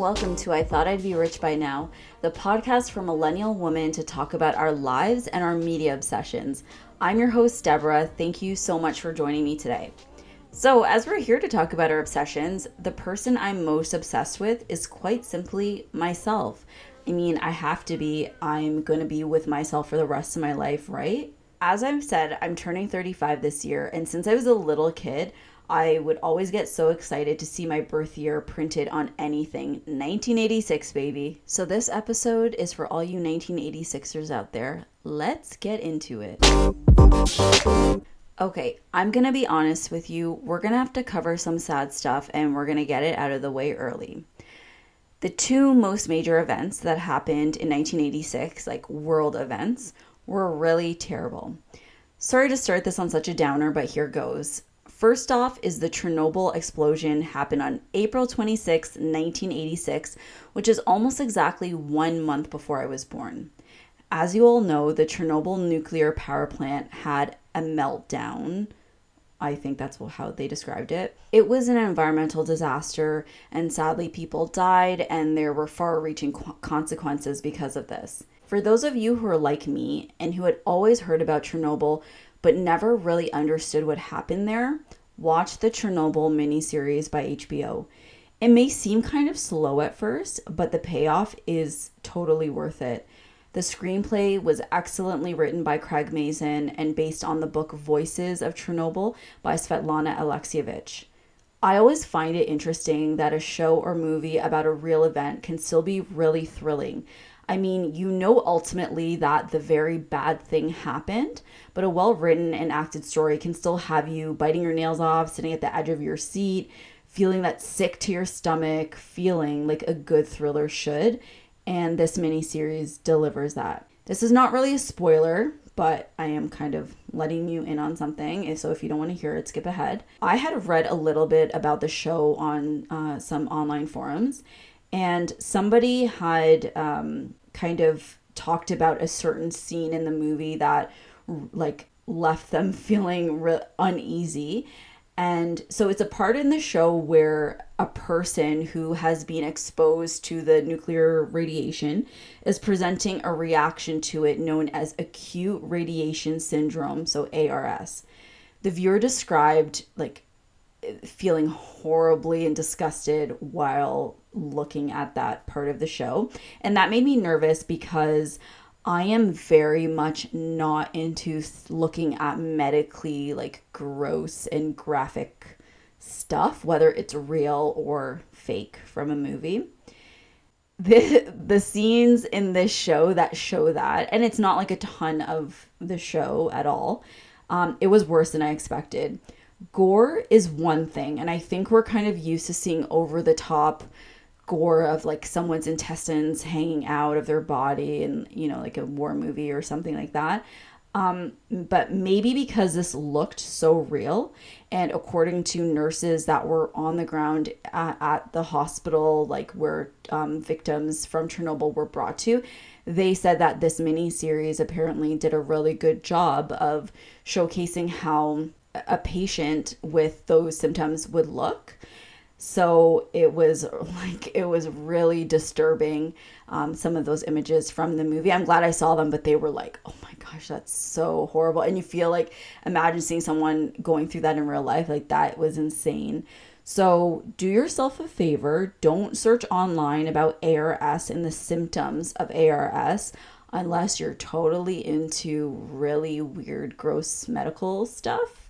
welcome to I Thought I'd Be Rich by Now, the podcast for millennial women to talk about our lives and our media obsessions. I'm your host, Deborah. Thank you so much for joining me today. So, as we're here to talk about our obsessions, the person I'm most obsessed with is quite simply myself. I mean, I have to be. I'm going to be with myself for the rest of my life, right? As I've said, I'm turning 35 this year, and since I was a little kid, I would always get so excited to see my birth year printed on anything. 1986, baby. So, this episode is for all you 1986ers out there. Let's get into it. Okay, I'm gonna be honest with you. We're gonna have to cover some sad stuff and we're gonna get it out of the way early. The two most major events that happened in 1986, like world events, were really terrible. Sorry to start this on such a downer, but here goes. First off is the Chernobyl explosion happened on April 26, 1986, which is almost exactly one month before I was born. As you all know, the Chernobyl nuclear power plant had a meltdown. I think that's how they described it. It was an environmental disaster, and sadly, people died, and there were far reaching consequences because of this. For those of you who are like me and who had always heard about Chernobyl but never really understood what happened there, watch the Chernobyl miniseries by HBO. It may seem kind of slow at first, but the payoff is totally worth it. The screenplay was excellently written by Craig Mazin and based on the book Voices of Chernobyl by Svetlana Alexievich. I always find it interesting that a show or movie about a real event can still be really thrilling. I mean, you know ultimately that the very bad thing happened, but a well written and acted story can still have you biting your nails off, sitting at the edge of your seat, feeling that sick to your stomach, feeling like a good thriller should. And this miniseries delivers that. This is not really a spoiler, but I am kind of letting you in on something. So if you don't want to hear it, skip ahead. I had read a little bit about the show on uh, some online forums, and somebody had um, kind of talked about a certain scene in the movie that like left them feeling re- uneasy. And so it's a part in the show where a person who has been exposed to the nuclear radiation is presenting a reaction to it known as acute radiation syndrome, so ARS. The viewer described like feeling horribly and disgusted while looking at that part of the show. And that made me nervous because I am very much not into looking at medically like gross and graphic stuff, whether it's real or fake from a movie. The, the scenes in this show that show that, and it's not like a ton of the show at all, um, it was worse than I expected gore is one thing, and I think we're kind of used to seeing over the top gore of like someone's intestines hanging out of their body and you know like a war movie or something like that. Um, but maybe because this looked so real and according to nurses that were on the ground at, at the hospital like where um, victims from chernobyl were brought to they said that this mini series apparently did a really good job of showcasing how a patient with those symptoms would look. So it was like, it was really disturbing. Um, some of those images from the movie. I'm glad I saw them, but they were like, oh my gosh, that's so horrible. And you feel like, imagine seeing someone going through that in real life. Like, that was insane. So, do yourself a favor. Don't search online about ARS and the symptoms of ARS unless you're totally into really weird, gross medical stuff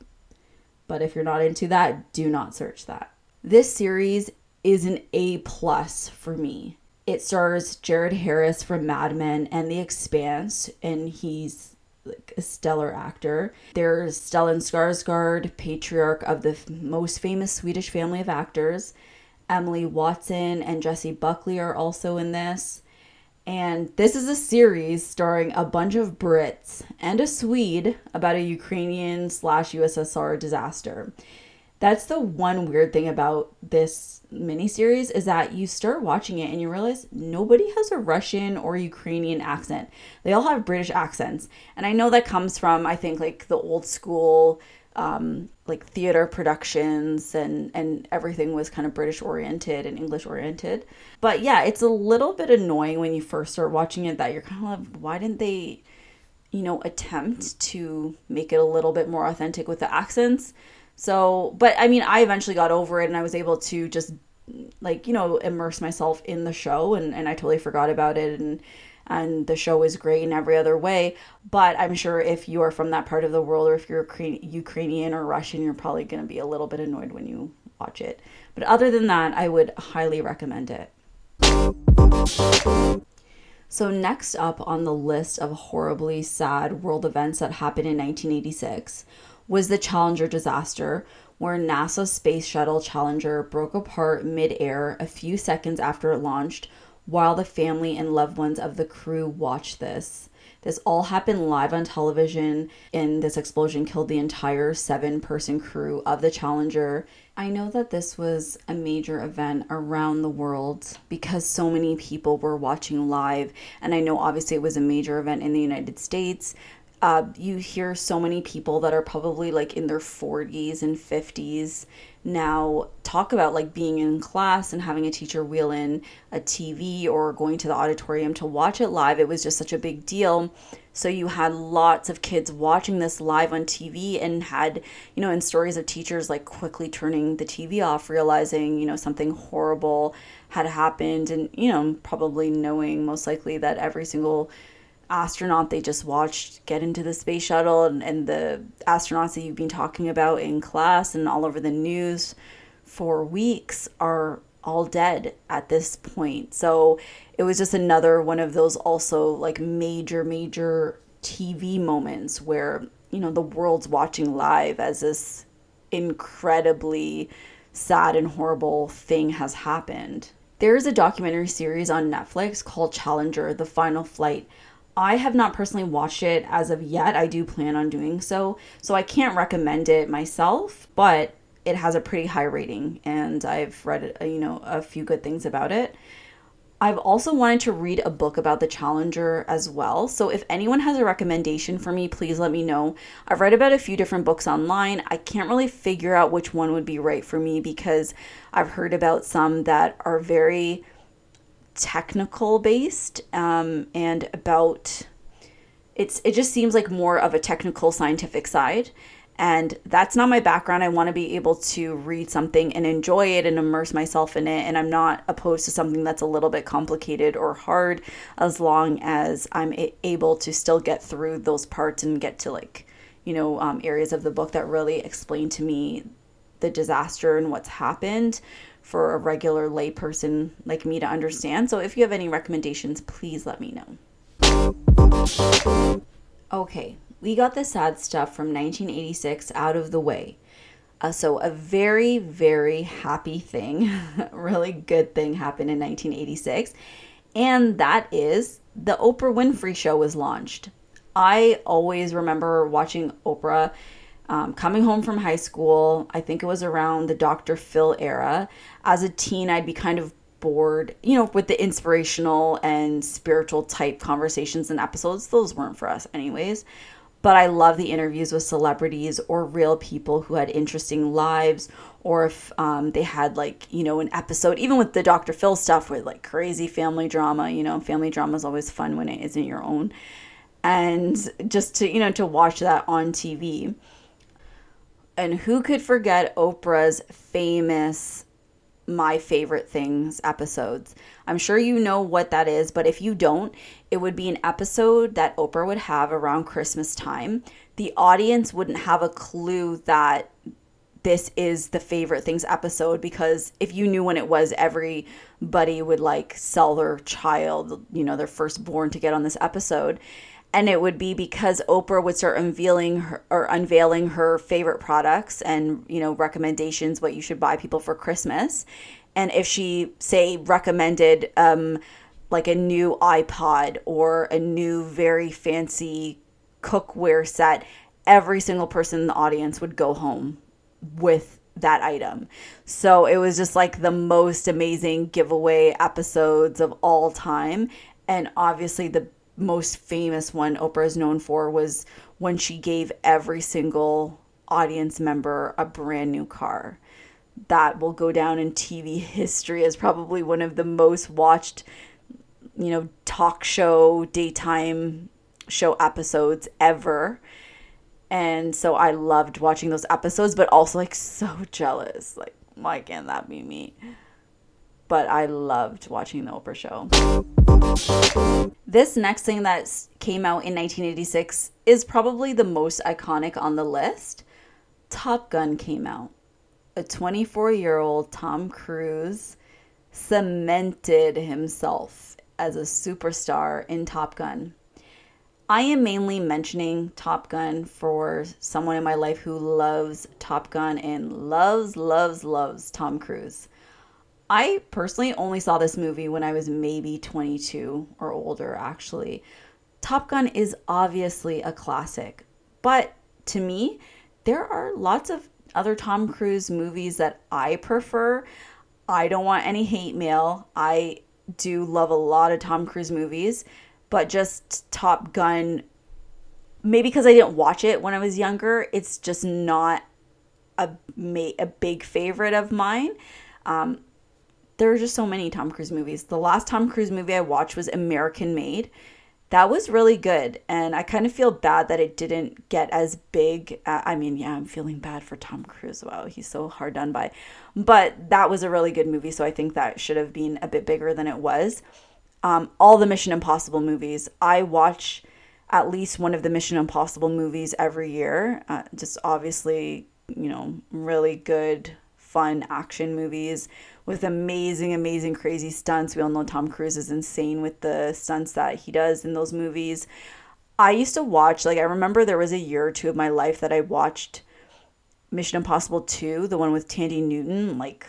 but if you're not into that, do not search that. This series is an A plus for me. It stars Jared Harris from Mad Men and The Expanse, and he's like a stellar actor. There's Stellan Skarsgård, patriarch of the most famous Swedish family of actors. Emily Watson and Jessie Buckley are also in this. And this is a series starring a bunch of Brits and a Swede about a Ukrainian slash USSR disaster. That's the one weird thing about this miniseries is that you start watching it and you realize nobody has a Russian or Ukrainian accent. They all have British accents. And I know that comes from, I think, like the old school um, like theater productions and and everything was kind of British oriented and English oriented. But yeah, it's a little bit annoying when you first start watching it that you're kind of like why didn't they you know attempt mm-hmm. to make it a little bit more authentic with the accents. So, but I mean, I eventually got over it and I was able to just like, you know, immerse myself in the show and and I totally forgot about it and and the show is great in every other way. But I'm sure if you are from that part of the world or if you're Ukrainian or Russian, you're probably going to be a little bit annoyed when you watch it. But other than that, I would highly recommend it. So, next up on the list of horribly sad world events that happened in 1986 was the Challenger disaster, where NASA's space shuttle Challenger broke apart midair a few seconds after it launched while the family and loved ones of the crew watch this. This all happened live on television, and this explosion killed the entire seven person crew of the Challenger. I know that this was a major event around the world because so many people were watching live, and I know obviously it was a major event in the United States. Uh, you hear so many people that are probably like in their 40s and 50s now talk about like being in class and having a teacher wheel in a TV or going to the auditorium to watch it live. It was just such a big deal. So you had lots of kids watching this live on TV and had, you know, in stories of teachers like quickly turning the TV off, realizing, you know, something horrible had happened and, you know, probably knowing most likely that every single astronaut they just watched get into the space shuttle and, and the astronauts that you've been talking about in class and all over the news for weeks are all dead at this point. So it was just another one of those also like major, major TV moments where, you know, the world's watching live as this incredibly sad and horrible thing has happened. There is a documentary series on Netflix called Challenger The Final Flight I have not personally watched it as of yet. I do plan on doing so. So I can't recommend it myself, but it has a pretty high rating and I've read you know a few good things about it. I've also wanted to read a book about the Challenger as well. So if anyone has a recommendation for me, please let me know. I've read about a few different books online. I can't really figure out which one would be right for me because I've heard about some that are very technical based um, and about it's it just seems like more of a technical scientific side and that's not my background. I want to be able to read something and enjoy it and immerse myself in it. And I'm not opposed to something that's a little bit complicated or hard as long as I'm able to still get through those parts and get to like, you know, um, areas of the book that really explain to me the disaster and what's happened for a regular layperson like me to understand. So if you have any recommendations, please let me know. Okay, we got the sad stuff from 1986 out of the way. Uh, so, a very, very happy thing, really good thing happened in 1986, and that is the Oprah Winfrey Show was launched. I always remember watching Oprah um, coming home from high school, I think it was around the Dr. Phil era. As a teen, I'd be kind of bored, you know, with the inspirational and spiritual type conversations and episodes. Those weren't for us, anyways. But I love the interviews with celebrities or real people who had interesting lives, or if um, they had, like, you know, an episode, even with the Dr. Phil stuff with like crazy family drama. You know, family drama is always fun when it isn't your own. And just to, you know, to watch that on TV and who could forget Oprah's famous My Favorite Things episodes? I'm sure you know what that is, but if you don't, it would be an episode that Oprah would have around Christmas time. The audience wouldn't have a clue that this is the favorite things episode because if you knew when it was everybody would like sell their child you know their firstborn to get on this episode and it would be because Oprah would start unveiling her, or unveiling her favorite products and you know recommendations what you should buy people for Christmas. And if she say recommended um, like a new iPod or a new very fancy cookware set, every single person in the audience would go home with that item. So it was just like the most amazing giveaway episodes of all time. And obviously, the most famous one Oprah is known for was when she gave every single audience member a brand new car. That will go down in TV history as probably one of the most watched, you know, talk show, daytime show episodes ever. And so I loved watching those episodes, but also like so jealous. Like, why can't that be me? But I loved watching the Oprah show. This next thing that came out in 1986 is probably the most iconic on the list. Top Gun came out. A 24 year old Tom Cruise cemented himself as a superstar in Top Gun. I am mainly mentioning Top Gun for someone in my life who loves Top Gun and loves, loves, loves Tom Cruise. I personally only saw this movie when I was maybe 22 or older, actually. Top Gun is obviously a classic, but to me, there are lots of other Tom Cruise movies that I prefer. I don't want any hate mail. I do love a lot of Tom Cruise movies but just Top Gun, maybe because I didn't watch it when I was younger, it's just not a a big favorite of mine. Um, there are just so many Tom Cruise movies. The last Tom Cruise movie I watched was American Made. That was really good, and I kind of feel bad that it didn't get as big. Uh, I mean, yeah, I'm feeling bad for Tom Cruise. Wow, he's so hard done by. But that was a really good movie, so I think that should have been a bit bigger than it was um, all the Mission Impossible movies. I watch at least one of the Mission Impossible movies every year. Uh, just obviously, you know, really good, fun action movies with amazing, amazing, crazy stunts. We all know Tom Cruise is insane with the stunts that he does in those movies. I used to watch, like, I remember there was a year or two of my life that I watched Mission Impossible 2, the one with Thandie Newton, like,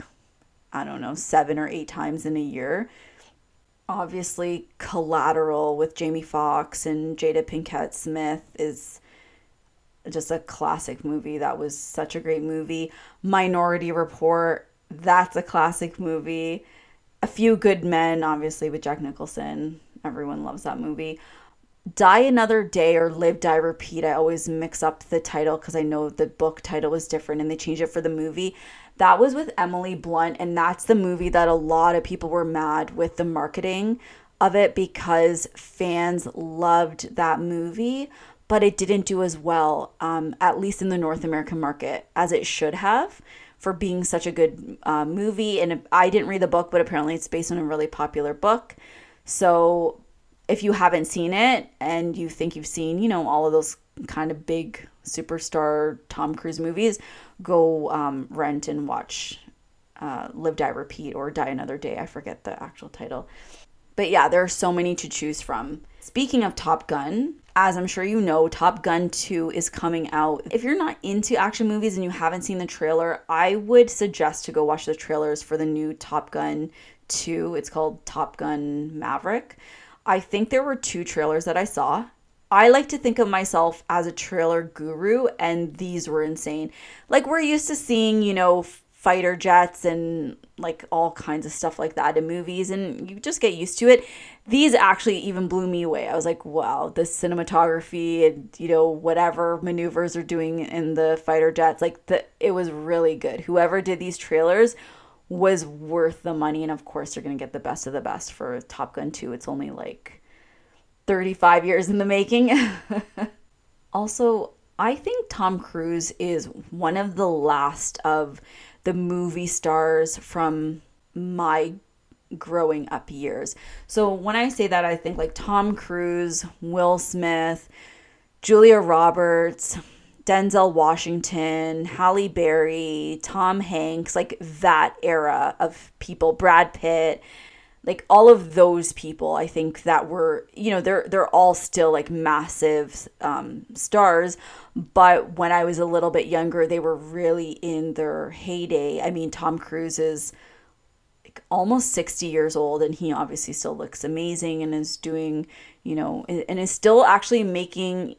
I don't know, seven or eight times in a year obviously collateral with Jamie Foxx and Jada Pinkett Smith is just a classic movie. That was such a great movie. Minority Report, that's a classic movie. A Few Good Men, obviously with Jack Nicholson. Everyone loves that movie. Die Another Day or Live Die Repeat. I always mix up the title because I know the book title was different and they changed it for the movie. That was with Emily Blunt, and that's the movie that a lot of people were mad with the marketing of it because fans loved that movie, but it didn't do as well, um, at least in the North American market, as it should have for being such a good uh, movie. And I didn't read the book, but apparently it's based on a really popular book. So if you haven't seen it and you think you've seen, you know, all of those kind of big superstar Tom Cruise movies, go um, rent and watch uh, Live, Die, Repeat or Die Another Day. I forget the actual title. But yeah, there are so many to choose from. Speaking of Top Gun, as I'm sure you know, Top Gun 2 is coming out. If you're not into action movies and you haven't seen the trailer, I would suggest to go watch the trailers for the new Top Gun 2. It's called Top Gun Maverick. I think there were two trailers that I saw. I like to think of myself as a trailer guru, and these were insane. Like, we're used to seeing, you know, fighter jets and like all kinds of stuff like that in movies, and you just get used to it. These actually even blew me away. I was like, wow, the cinematography and, you know, whatever maneuvers are doing in the fighter jets, like, the, it was really good. Whoever did these trailers was worth the money, and of course, you're going to get the best of the best for Top Gun 2. It's only like 35 years in the making. also, I think Tom Cruise is one of the last of the movie stars from my growing up years. So when I say that, I think like Tom Cruise, Will Smith, Julia Roberts, Denzel Washington, Halle Berry, Tom Hanks, like that era of people, Brad Pitt, like all of those people i think that were you know they're they're all still like massive um, stars but when i was a little bit younger they were really in their heyday. I mean tom cruise is like almost 60 years old and he obviously still looks amazing and is doing you know and is still actually making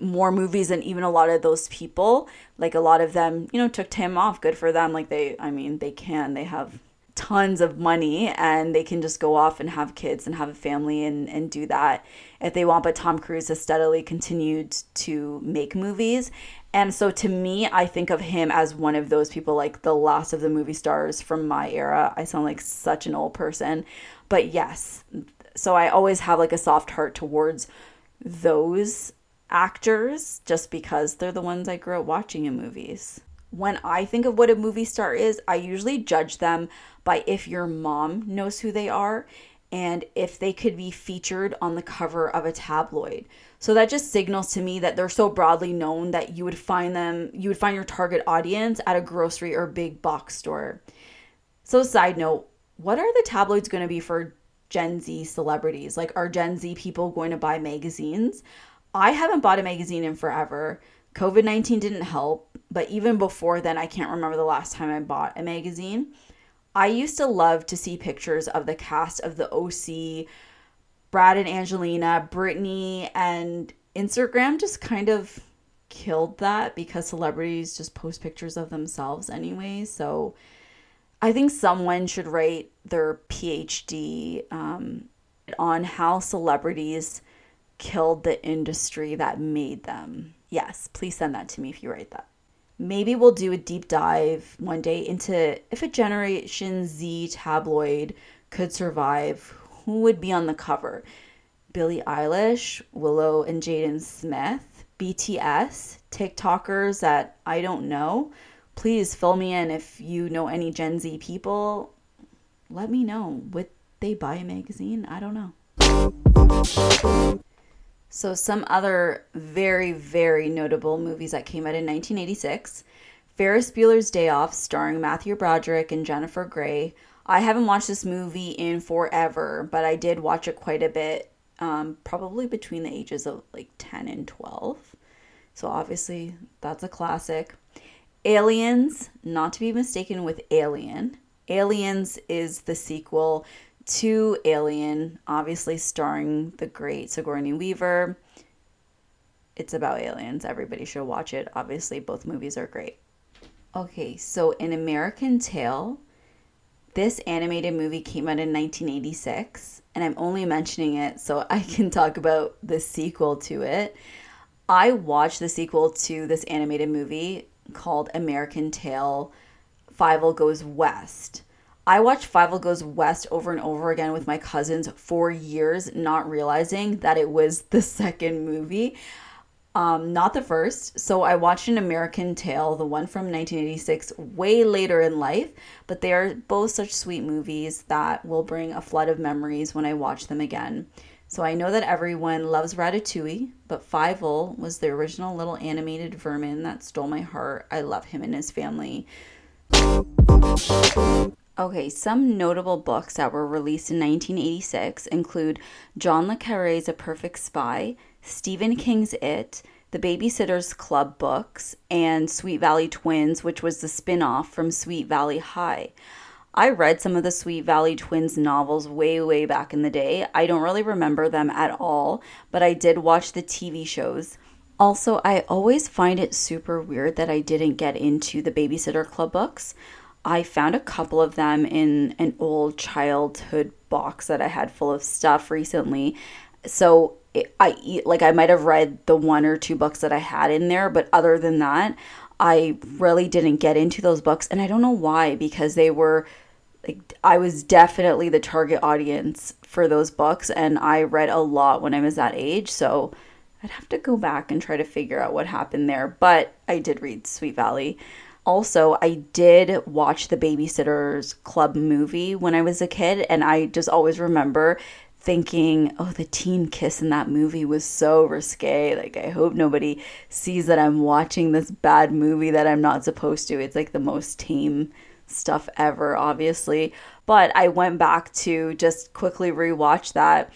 more movies than even a lot of those people. Like a lot of them you know took time off. Good for them. Like they i mean they can. They have tons of money and they can just go off and have kids and have a family and, and do that if they want. But Tom Cruise has steadily continued to make movies. And so to me, I think of him as one of those people, like the last of the movie stars from my era. I sound like such an old person. But yes, so I always have like a soft heart towards those actors just because they're the ones I grew up watching in movies when I think of what a movie star is, I usually judge them by if your mom knows who they are and if they could be featured on the cover of a tabloid. So that just signals to me that they're so broadly known that you would find them, you would find your target audience at a grocery or big box store. So, side note, what are the tabloids going to be for Gen Z celebrities? Like, are Gen Z people going to buy magazines? I haven't bought a magazine in forever. COVID 19 didn't help, but even before then, I can't remember the last time I bought a magazine. I used to love to see pictures of the cast of the OC, Brad and Angelina, Britney, and Instagram just kind of killed that because celebrities just post pictures of themselves anyway. So I think someone should write their PhD um, on how celebrities killed the industry that made them. Yes, please send that to me if you write that. Maybe we'll do a deep dive one day into if a Generation Z tabloid could survive, who would be on the cover? Billie Eilish, Willow and Jaden Smith, BTS, TikTokers that I don't know. Please fill me in if you know any Gen Z people. Let me know. Would they buy a magazine? I don't know. So, some other very, very notable movies that came out in 1986 Ferris Bueller's Day Off, starring Matthew Broderick and Jennifer Grey. I haven't watched this movie in forever, but I did watch it quite a bit, um, probably between the ages of like 10 and 12. So, obviously, that's a classic. Aliens, not to be mistaken with Alien. Aliens is the sequel to Alien, obviously starring the great Sigourney Weaver. It's about aliens. Everybody should watch it. Obviously, both movies are great. Okay, so in American Tail, this animated movie came out in 1986, and I'm only mentioning it so I can talk about the sequel to it. I watched the sequel to this animated movie called American Tail Fievel Goes West. I watched Fievel Goes West over and over again with my cousins for years, not realizing that it was the second movie, um, not the first. So I watched an American Tail, the one from 1986, way later in life, but they are both such sweet movies that will bring a flood of memories when I watch them again. So I know that everyone loves Ratatouille, but Fievel was the original little animated vermin that stole my heart. I love him and his family. Okay, some notable books that were released in 1986 include John le Carre's A Perfect Spy, Stephen King's It, the Babysitter's Club books, and Sweet Valley Twins, which was the spin off from Sweet Valley High. I read some of the Sweet Valley Twins novels way, way back in the day. I don't really remember them at all, but I did watch the TV shows. Also, I always find it super weird that I didn't get into the Babysitter Club books. I found a couple of them in an old childhood box that I had full of stuff recently. So I like I might have read the one or two books that I had in there, but other than that, I really didn't get into those books and I don't know why because they were like I was definitely the target audience for those books and I read a lot when I was that age, so I'd have to go back and try to figure out what happened there, but I did read Sweet Valley also, I did watch the Babysitters Club movie when I was a kid, and I just always remember thinking, oh, the teen kiss in that movie was so risque. Like, I hope nobody sees that I'm watching this bad movie that I'm not supposed to. It's like the most tame stuff ever, obviously. But I went back to just quickly rewatch that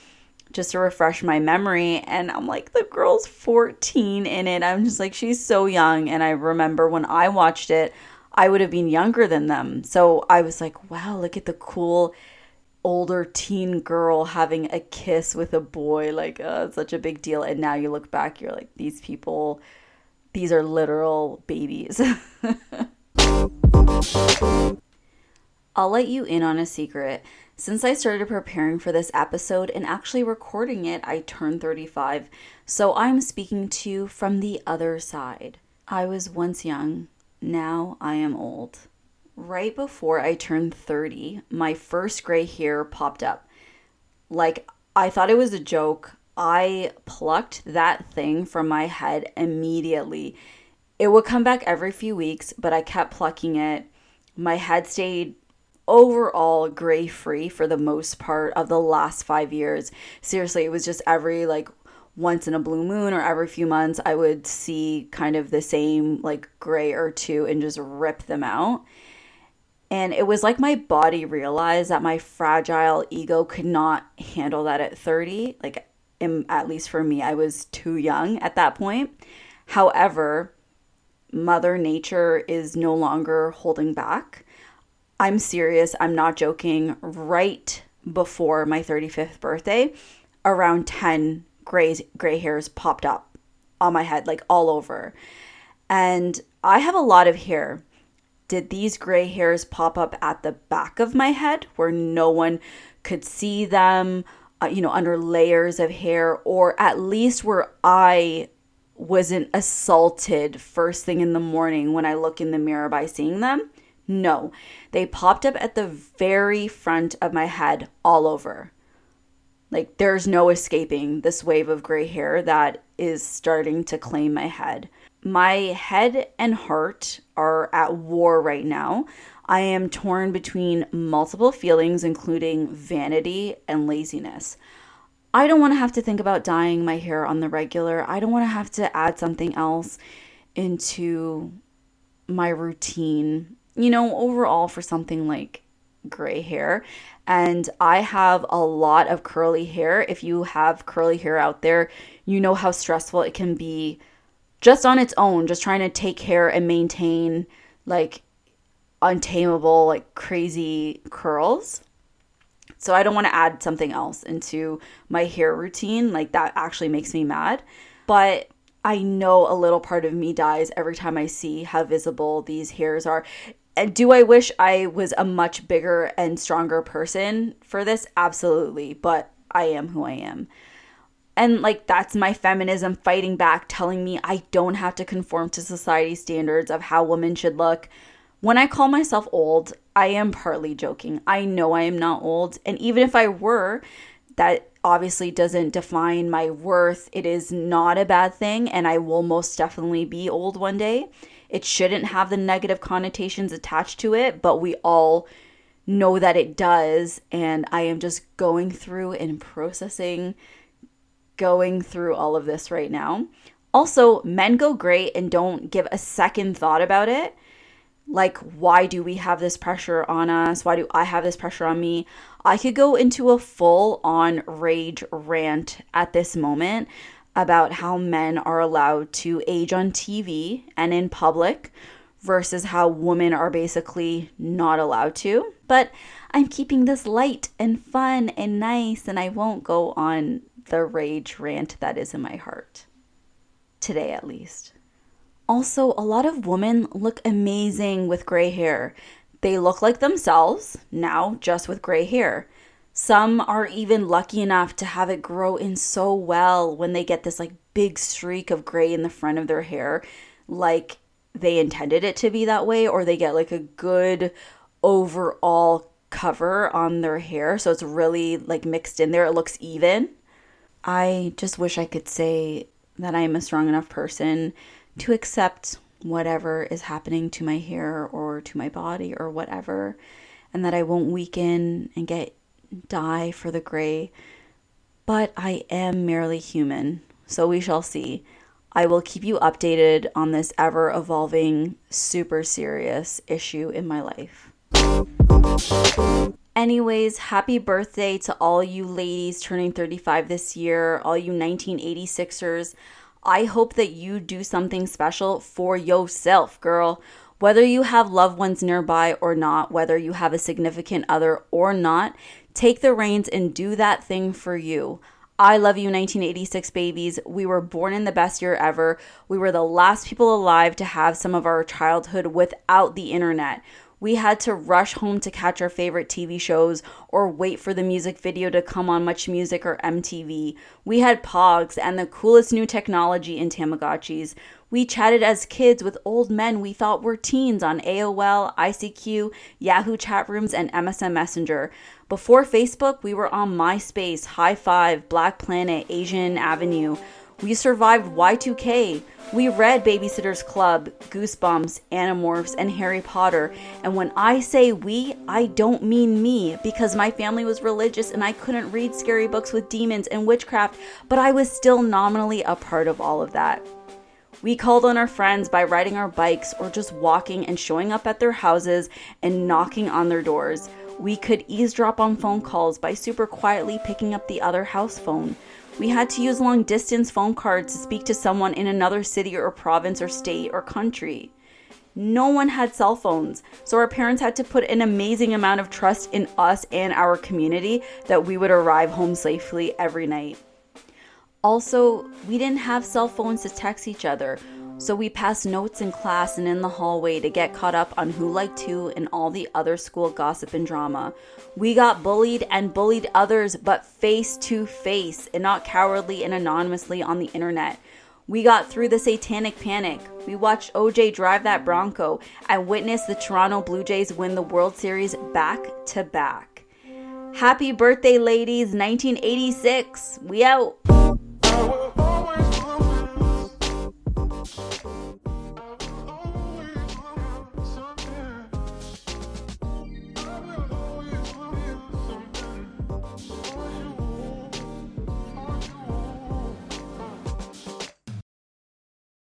just to refresh my memory. And I'm like, the girl's 14 in it. I'm just like, she's so young. And I remember when I watched it, I would have been younger than them. So I was like, wow, look at the cool older teen girl having a kiss with a boy. Like, uh, such a big deal. And now you look back, you're like, these people, these are literal babies. I'll let you in on a secret. Since I started preparing for this episode and actually recording it, I turned 35. So I'm speaking to you from the other side. I was once young, now I am old. Right before I turned 30, my first gray hair popped up. Like, I thought it was a joke. I plucked that thing from my head immediately. It would come back every few weeks, but I kept plucking it. My head stayed overall gray free for the most part of the last five years. Seriously, it was just every like once in a blue moon or every few months, I would see kind of the same like gray or two and just rip them out. And it was like my body realized that my fragile ego could not handle that at 30. Like, in, at least for me, I was too young at that point. However, Mother Nature is no longer holding back. I'm serious, I'm not joking. Right before my 35th birthday, around 10 gray gray hairs popped up on my head like all over. And I have a lot of hair. Did these gray hairs pop up at the back of my head where no one could see them, uh, you know, under layers of hair or at least where I wasn't assaulted first thing in the morning when I look in the mirror by seeing them? No, they popped up at the very front of my head all over. Like there's no escaping this wave of gray hair that is starting to claim my head. My head and heart are at war right now. I am torn between multiple feelings, including vanity and laziness. I don't want to have to think about dyeing my hair on the regular. I don't want to have to add something else into my routine, you know, overall for something like gray hair and I have a lot of curly hair. If you have curly hair out there, you know how stressful it can be just on its own, just trying to take care and maintain like untamable, like crazy curls. So I don't want to add something else into my hair routine. Like that actually makes me mad. But I know a little part of me dies every time I see how visible these hairs are. Do I wish I was a much bigger and stronger person for this? Absolutely. But I am who I am. And like that's my feminism fighting back, telling me I don't have to conform to society standards of how women should look. When I call myself old, I am partly joking. I know I am not old. And even if I were, that obviously doesn't define my worth. It is not a bad thing. And I will most definitely be old one day. It shouldn't have the negative connotations attached to it, but we all know that it does. And I am just going through and processing, going through all of this right now. Also, men go great and don't give a second thought about it. Like, why do we have this pressure on us? Why do I have this pressure on me? I could go into a full on rage rant at this moment about how men are allowed to age on TV and in public versus how women are basically not allowed to. But I'm keeping this light and fun and nice, and I won't go on the rage rant that is in my heart. Today, at least. Also, a lot of women look amazing with gray hair. They look like themselves now, just with gray hair. Some are even lucky enough to have it grow in so well when they get this like big streak of gray in the front of their hair, like they intended it to be that way, or they get like a good overall cover on their hair. So it's really like mixed in there. It looks even. I just wish I could say that I am a strong enough person to accept whatever is happening to my hair or to my body or whatever, and that I won't weaken and get dye for the gray, but I am merely human, so we shall see. I will keep you updated on this ever evolving, super serious issue in my life. Anyways, happy birthday to all you ladies turning 35 this year, all you 1986ers. I hope that you do something special for yourself, girl. Whether you have loved ones nearby or not, whether you have a significant other or not, Take the reins and do that thing for you. I love you, 1986 babies. We were born in the best year ever. We were the last people alive to have some of our childhood without the internet. We had to rush home to catch our favorite TV shows or wait for the music video to come on Much Music or MTV. We had Pogs and the coolest new technology in Tamagotchis. We chatted as kids with old men we thought were teens on AOL, ICQ, Yahoo chat rooms, and MSN Messenger. Before Facebook, we were on MySpace, High Five, Black Planet, Asian Avenue. We survived Y2K. We read Babysitter's Club, Goosebumps, Animorphs, and Harry Potter. And when I say we, I don't mean me, because my family was religious and I couldn't read scary books with demons and witchcraft, but I was still nominally a part of all of that. We called on our friends by riding our bikes or just walking and showing up at their houses and knocking on their doors. We could eavesdrop on phone calls by super quietly picking up the other house phone. We had to use long distance phone cards to speak to someone in another city or province or state or country. No one had cell phones, so our parents had to put an amazing amount of trust in us and our community that we would arrive home safely every night. Also, we didn't have cell phones to text each other, so we passed notes in class and in the hallway to get caught up on who liked who and all the other school gossip and drama. We got bullied and bullied others, but face to face and not cowardly and anonymously on the internet. We got through the satanic panic. We watched OJ drive that Bronco and witnessed the Toronto Blue Jays win the World Series back to back. Happy birthday, ladies, 1986. We out.